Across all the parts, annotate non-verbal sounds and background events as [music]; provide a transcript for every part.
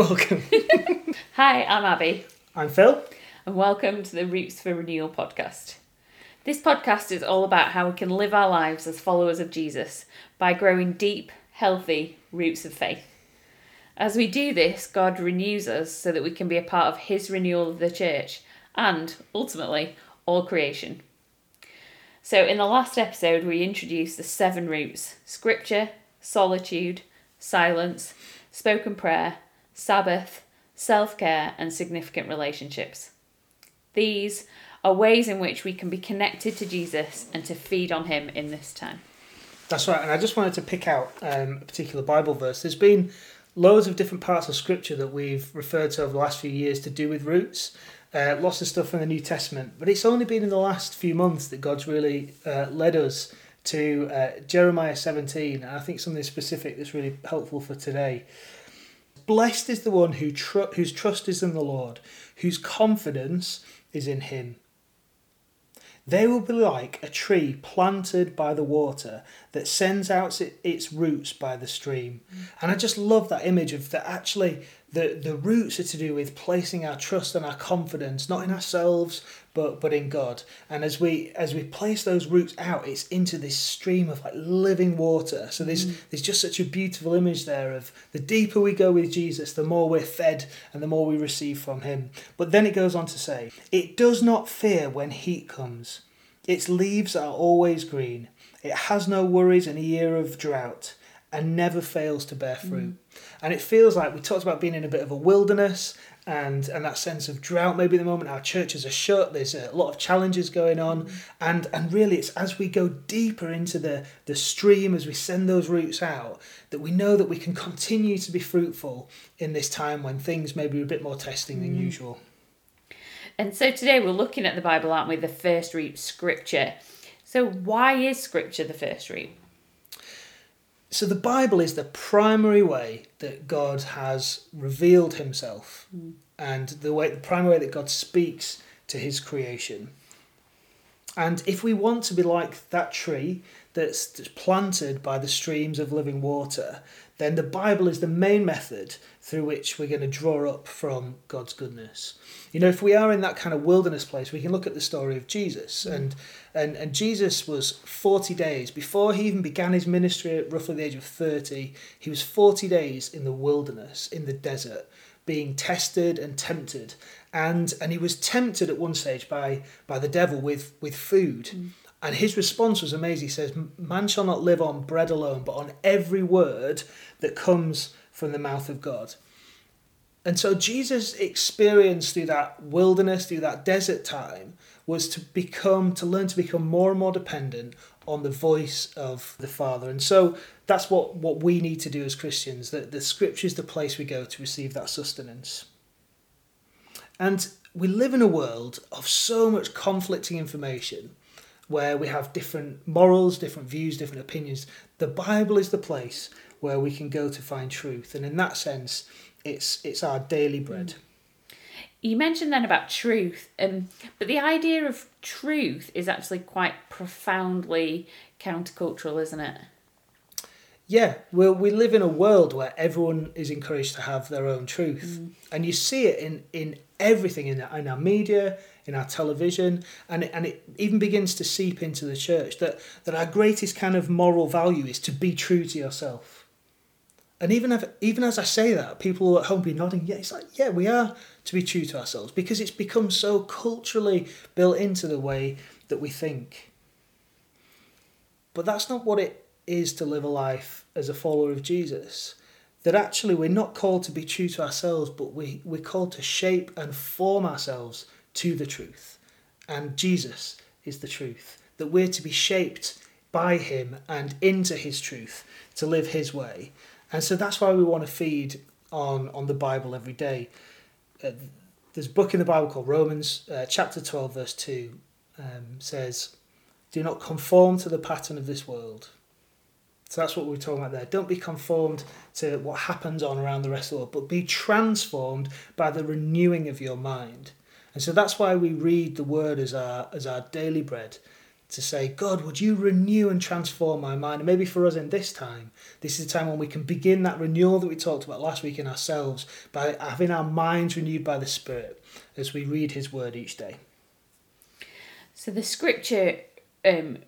welcome. [laughs] Hi, I'm Abby, I'm Phil. and welcome to the Roots for Renewal podcast. This podcast is all about how we can live our lives as followers of Jesus by growing deep, healthy roots of faith. As we do this, God renews us so that we can be a part of His renewal of the church and, ultimately, all creation. So, in the last episode, we introduced the seven roots scripture, solitude, silence, spoken prayer, Sabbath, self care, and significant relationships. These are ways in which we can be connected to Jesus and to feed on Him in this time. That's right, and I just wanted to pick out um, a particular Bible verse. There's been loads of different parts of Scripture that we've referred to over the last few years to do with roots. Uh, lots of stuff from the New Testament, but it's only been in the last few months that God's really uh, led us to uh, Jeremiah 17, and I think something specific that's really helpful for today. Blessed is the one who tr- whose trust is in the Lord, whose confidence is in Him. They will be like a tree planted by the water that sends out its roots by the stream. Mm. And I just love that image of that actually the, the roots are to do with placing our trust and our confidence, not in ourselves, but but in God. And as we as we place those roots out, it's into this stream of like living water. So there's mm. there's just such a beautiful image there of the deeper we go with Jesus, the more we're fed and the more we receive from him. But then it goes on to say, it does not fear when heat comes. Its leaves are always green. It has no worries in a year of drought and never fails to bear fruit. Mm. And it feels like we talked about being in a bit of a wilderness and and that sense of drought maybe at the moment our churches are shut there's a lot of challenges going on mm. and and really it's as we go deeper into the the stream as we send those roots out that we know that we can continue to be fruitful in this time when things maybe are a bit more testing mm. than usual and so today we're looking at the bible aren't we the first root scripture so why is scripture the first root so the Bible is the primary way that God has revealed himself mm. and the way the primary way that God speaks to his creation. And if we want to be like that tree that's planted by the streams of living water, then the Bible is the main method through which we're going to draw up from God's goodness. You know, if we are in that kind of wilderness place, we can look at the story of Jesus. Mm. And, and, and Jesus was 40 days, before he even began his ministry at roughly the age of 30, he was 40 days in the wilderness, in the desert, being tested and tempted. And, and he was tempted at one stage by, by the devil with, with food. Mm. And his response was amazing. He says, Man shall not live on bread alone, but on every word that comes from the mouth of God. And so Jesus' experience through that wilderness, through that desert time, was to become, to learn to become more and more dependent on the voice of the Father. And so that's what, what we need to do as Christians, that the scripture is the place we go to receive that sustenance. And we live in a world of so much conflicting information where we have different morals, different views, different opinions. The Bible is the place where we can go to find truth. And in that sense, it's it's our daily bread. You mentioned then about truth, um, but the idea of truth is actually quite profoundly countercultural, isn't it? Yeah, well, we live in a world where everyone is encouraged to have their own truth, mm. and you see it in in everything in, our, in our media, in our television, and it, and it even begins to seep into the church that that our greatest kind of moral value is to be true to yourself and even if, even as I say that, people at home be nodding. Yeah, it's like yeah, we are to be true to ourselves because it's become so culturally built into the way that we think. But that's not what it is to live a life as a follower of Jesus. That actually we're not called to be true to ourselves, but we, we're called to shape and form ourselves to the truth. And Jesus is the truth. That we're to be shaped by Him and into His truth to live His way. And so that's why we want to feed on, on the Bible every day. Uh, there's a book in the Bible called Romans, uh, chapter 12, verse 2, um, says, Do not conform to the pattern of this world. So that's what we're talking about there. Don't be conformed to what happens on around the rest of the world, but be transformed by the renewing of your mind. And so that's why we read the word as our as our daily bread, to say, God, would you renew and transform my mind? And maybe for us in this time, this is the time when we can begin that renewal that we talked about last week in ourselves by having our minds renewed by the Spirit as we read His Word each day. So the scripture um,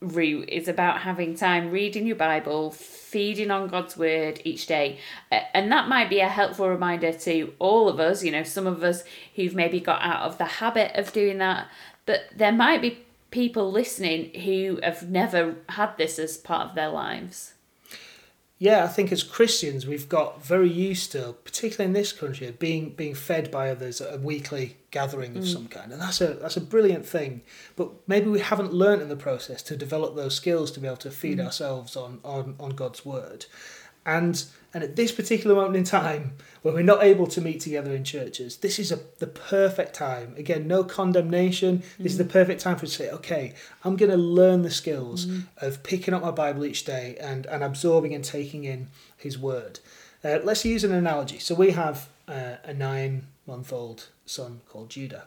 root is about having time reading your Bible, feeding on God's word each day. And that might be a helpful reminder to all of us, you know, some of us who've maybe got out of the habit of doing that, but there might be people listening who have never had this as part of their lives yeah, I think as Christians we've got very used to, particularly in this country, being being fed by others at a weekly gathering of mm. some kind, and that's a that's a brilliant thing. But maybe we haven't learned in the process to develop those skills to be able to feed mm. ourselves on, on on God's word, and and at this particular moment in time, when we're not able to meet together in churches, this is a, the perfect time. Again, no condemnation. Mm-hmm. This is the mm. perfect time for us to say, okay, I'm going to learn the skills mm-hmm. of picking up my Bible each day and, and absorbing and taking in His Word. Uh, let's use an analogy. So we have uh, a nine month old son called Judah.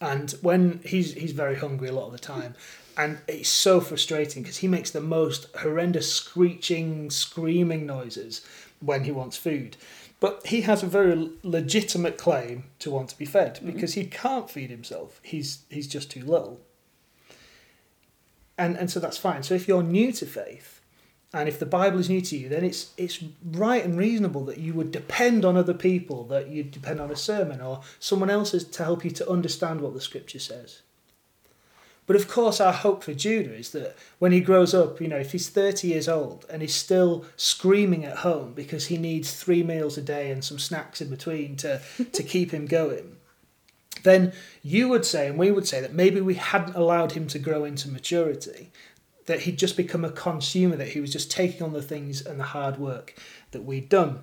And when he's he's very hungry a lot of the time, and it's so frustrating because he makes the most horrendous screeching, screaming noises when he wants food. But he has a very legitimate claim to want to be fed mm-hmm. because he can't feed himself. He's he's just too little. And and so that's fine. So if you're new to faith, and if the Bible is new to you, then it's it's right and reasonable that you would depend on other people, that you depend on a sermon or someone else's to help you to understand what the scripture says. But of course, our hope for Judah is that when he grows up, you know, if he's 30 years old and he's still screaming at home because he needs three meals a day and some snacks in between to, [laughs] to keep him going, then you would say, and we would say, that maybe we hadn't allowed him to grow into maturity, that he'd just become a consumer, that he was just taking on the things and the hard work that we'd done.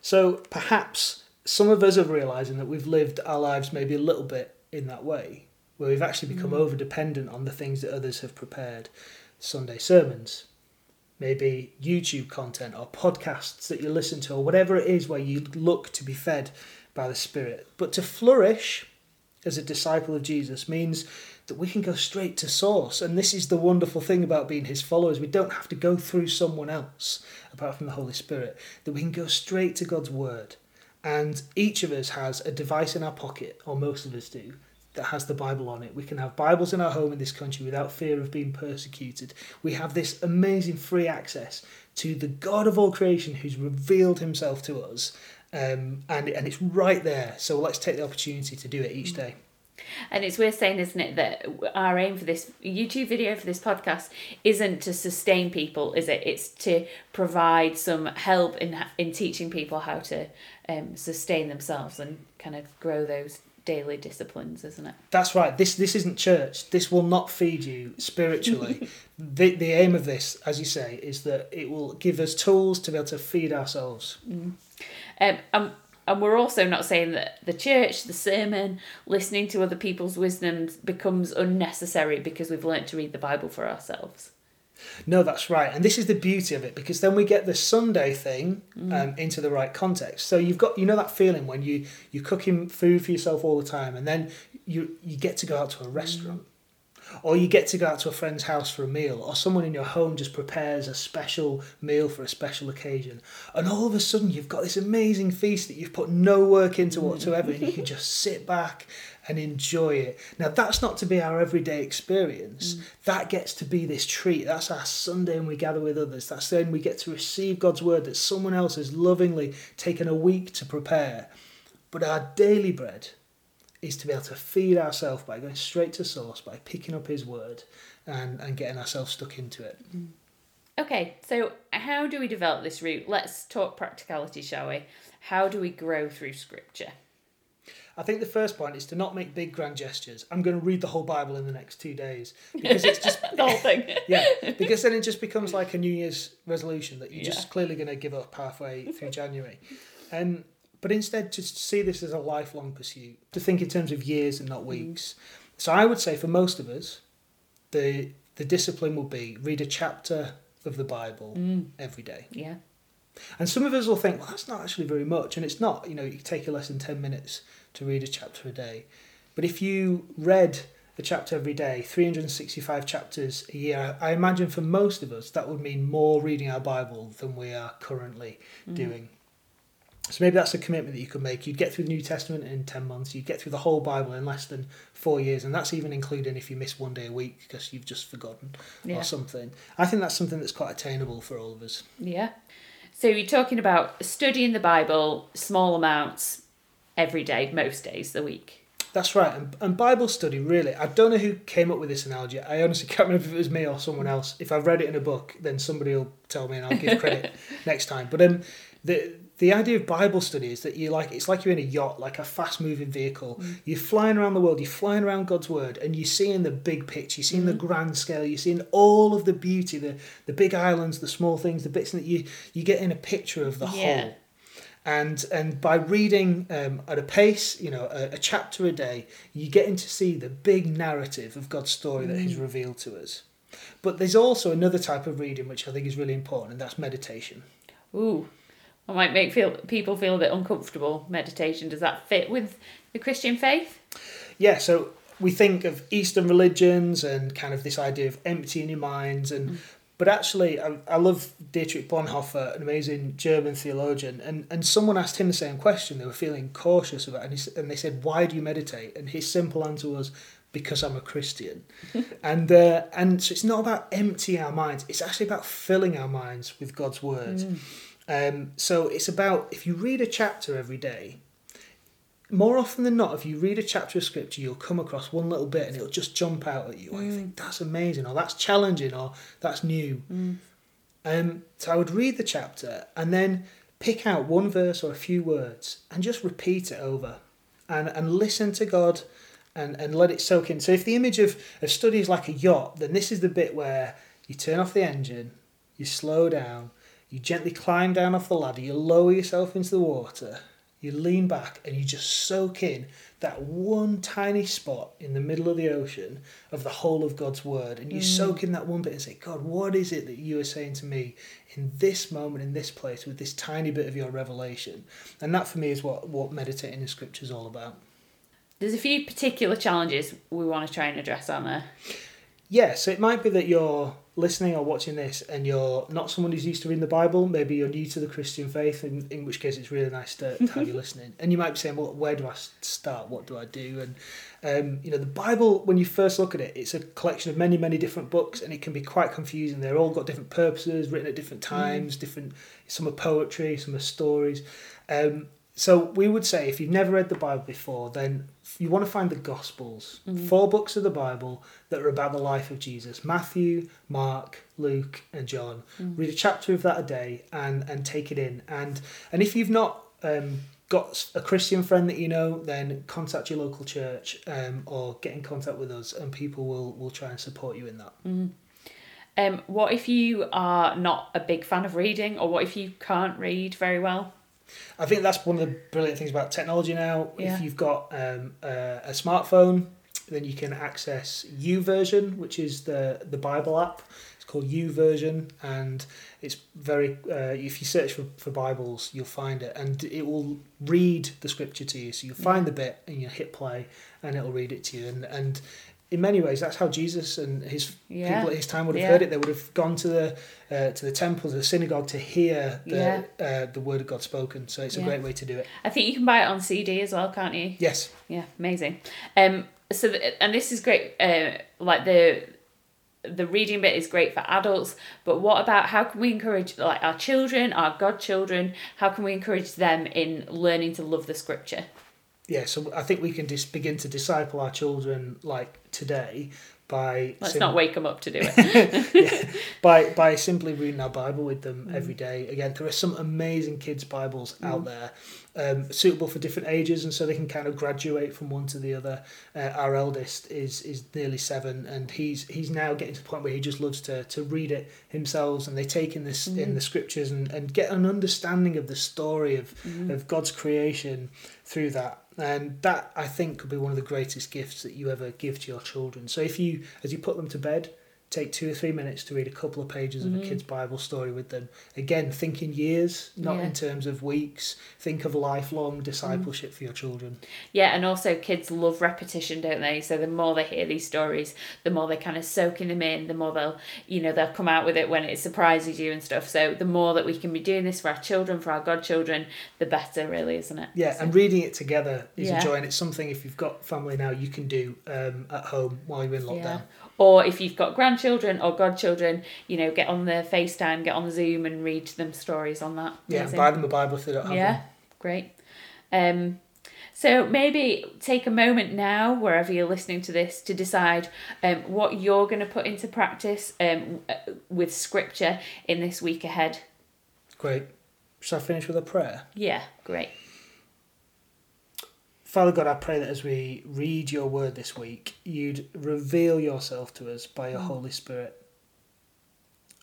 So perhaps some of us are realizing that we've lived our lives maybe a little bit in that way where we've actually become mm. over dependent on the things that others have prepared Sunday sermons, maybe YouTube content or podcasts that you listen to, or whatever it is where you look to be fed by the Spirit. But to flourish as a disciple of Jesus means that we can go straight to source. And this is the wonderful thing about being his followers. We don't have to go through someone else apart from the Holy Spirit, that we can go straight to God's word. And each of us has a device in our pocket, or most of us do, that has the Bible on it. We can have Bibles in our home in this country without fear of being persecuted. We have this amazing free access to the God of all creation who's revealed himself to us. Um, and, and it's right there. So let's take the opportunity to do it each day. And it's worth saying, isn't it, that our aim for this YouTube video, for this podcast, isn't to sustain people, is it? It's to provide some help in in teaching people how to um, sustain themselves and kind of grow those daily disciplines, isn't it? That's right. This this isn't church. This will not feed you spiritually. [laughs] the the aim of this, as you say, is that it will give us tools to be able to feed ourselves. Mm. Um, and, and we're also not saying that the church, the sermon, listening to other people's wisdoms becomes unnecessary because we've learnt to read the Bible for ourselves. No, that's right. And this is the beauty of it because then we get the Sunday thing mm. um, into the right context. So you've got, you know, that feeling when you, you're cooking food for yourself all the time and then you, you get to go out to a restaurant. Mm. Or you get to go out to a friend's house for a meal, or someone in your home just prepares a special meal for a special occasion. And all of a sudden, you've got this amazing feast that you've put no work into whatsoever, and you can just sit back and enjoy it. Now, that's not to be our everyday experience. Mm. That gets to be this treat. That's our Sunday and we gather with others. That's then we get to receive God's word that someone else has lovingly taken a week to prepare. But our daily bread is to be able to feed ourselves by going straight to source, by picking up His word and, and getting ourselves stuck into it. Mm. Okay, so how do we develop this root? Let's talk practicality, shall we? How do we grow through Scripture? I think the first point is to not make big grand gestures. I'm going to read the whole Bible in the next two days because it's just [laughs] the whole thing. [laughs] yeah, because then it just becomes like a New Year's resolution that you're yeah. just clearly going to give up halfway through January. Um, but instead, to see this as a lifelong pursuit, to think in terms of years and not mm. weeks. Mm. So I would say for most of us, the the discipline will be read a chapter of the Bible mm. every day. Yeah. And some of us will think, well, that's not actually very much, and it's not. You know, you take a less than ten minutes to read a chapter a day. But if you read a chapter every day, 365 chapters a year, I imagine for most of us that would mean more reading our Bible than we are currently Mm. doing. So maybe that's a commitment that you could make. You'd get through the New Testament in 10 months, you'd get through the whole Bible in less than four years, and that's even including if you miss one day a week because you've just forgotten Yeah. or something. I think that's something that's quite attainable for all of us. Yeah. So you're talking about studying the Bible, small amounts every day, most days of the week. That's right, and, and Bible study really. I don't know who came up with this analogy. I honestly [laughs] can't remember if it was me or someone else. If I've read it in a book, then somebody will tell me, and I'll give credit [laughs] next time. But um, the the idea of Bible study is that you like it's like you're in a yacht, like a fast moving vehicle. Mm. You're flying around the world. You're flying around God's word, and you're seeing the big picture. You're seeing the mm. grand scale. You're seeing all of the beauty, the the big islands, the small things, the bits that you you get in a picture of the Yeah. whole and and by reading um, at a pace, you know, a, a chapter a day, you getting to see the big narrative of God's story that He's mm. revealed to us. But there's also another type of reading which I think is really important, and that's meditation. Ooh. I might make feel people feel a bit uncomfortable. Meditation does that fit with the Christian faith? Yeah, so we think of Eastern religions and kind of this idea of emptying your minds and but actually I, I love Dietrich Bonhoeffer, an amazing German theologian, and, and someone asked him the same question. They were feeling cautious about it, and, he, and they said, Why do you meditate? And his simple answer was, Because I'm a Christian. [laughs] and uh, and so it's not about emptying our minds, it's actually about filling our minds with God's word. Um, so it's about if you read a chapter every day, more often than not, if you read a chapter of scripture, you'll come across one little bit and it'll just jump out at you. And you think that's amazing, or that's challenging, or that's new. Um, so I would read the chapter and then pick out one verse or a few words and just repeat it over, and and listen to God, and and let it soak in. So if the image of a study is like a yacht, then this is the bit where you turn off the engine, you slow down, you gently climb down off the ladder, you lower yourself into the water, you lean back, and you just soak in that one tiny spot in the middle of the ocean of the whole of God's word. And you mm. soak in that one bit and say, God, what is it that you are saying to me in this moment, in this place, with this tiny bit of your revelation? And that for me is what, what meditating in scripture is all about. There's a few particular challenges we want to try and address on there. Yeah, so it might be that you're listening or watching this and you're not someone who's used to reading the Bible. Maybe you're new to the Christian faith, in, in which case it's really nice to, to have you [laughs] listening. And you might be saying, well, where do I start? What do I do? And, um, you know, the Bible, when you first look at it, it's a collection of many, many different books and it can be quite confusing. They're all got different purposes, written at different times, different, some are poetry, some are stories. Um, so we would say if you've never read the Bible before, then you want to find the Gospels, four books of the Bible that are about the life of Jesus: Matthew, Mark, Luke, and John. Read a chapter of that a day and and take it in. And and if you've not um, got a Christian friend that you know, then contact your local church um, or get in contact with us, and people will will try and support you in that. Um, what if you are not a big fan of reading, or what if you can't read very well? I think that's one of the brilliant things about technology now. Yeah. If you've got um, a, a smartphone, then you can access YouVersion, which is the the Bible app. It's called YouVersion, and it's very. Uh, if you search for, for Bibles, you'll find it, and it will read the scripture to you. So you'll find the bit, and you hit play, and it'll read it to you. And and in many ways, that's how Jesus and his Yeah. people at his time would have Yeah. heard it. They would have gone to the uh, to the temple, to the synagogue, to hear the uh, the word of God spoken. So it's a great way to do it. I think you can buy it on CD as well, can't you? Yes. Yeah, amazing. Um, so th- and this is great. Uh, like the the reading bit is great for adults, but what about how can we encourage like our children, our godchildren? How can we encourage them in learning to love the scripture? Yeah, so I think we can just begin to disciple our children like today by Let's sim- not wake them up to do it. [laughs] [laughs] by by simply reading our Bible with them Mm. every day. Again, there are some amazing kids' Bibles out there, um, suitable for different ages, and so they can kind of graduate from one to the other. Uh, our eldest is is nearly seven, and he's he's now getting to the point where he just loves to to read it himself, and they take in this Mm. in the scriptures and, and get an understanding of the story of Mm. of God's creation through that. And that I think could be one of the greatest gifts that you ever give to your children. So if you, as you put them to bed, take two or three minutes to read a couple of pages of Mhm. a kid's Bible story with them. Again, think in years, not Yeah. in terms of weeks. Think of lifelong discipleship for your children. Yeah, and also kids love repetition, don't they? So the more they hear these stories, the more they're kind of soaking them in, the more they'll, you know, they'll come out with it when it surprises you and stuff. So the more that we can be doing this for our children, for our godchildren, the better, really, isn't it? Yeah, So- and reading it together is Yeah. a joy, and it's something if you've got family now you can do um, at home while you're in lockdown. Yeah. Or if you've got grandchildren or godchildren, you know, get on the FaceTime, get on the Zoom and read them stories on that. Yeah, Amazing. buy them a Bible if they don't have Yeah, great. Um, so maybe take a moment now, wherever you're listening to this, to decide um, what you're going to put into practice um, uh, with scripture in this week ahead. Great. Shall I finish with a prayer? Yeah, great. Father God, I pray that as we read your word this week, you'd reveal yourself to us by your Mm. Holy Spirit.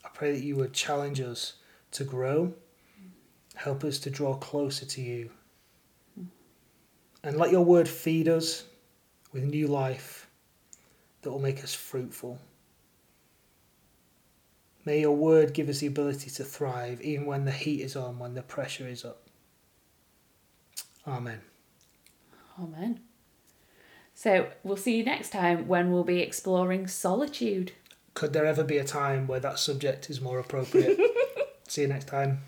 I pray that you would challenge us to grow, help us to draw closer to you, and let your word feed us with new life that will make us fruitful. May your word give us the ability to thrive even when the heat is on, when the pressure is up. Amen. Amen. So we'll see you next time when we'll be exploring solitude. Could there ever be a time where that subject is more appropriate? [laughs] See you next time.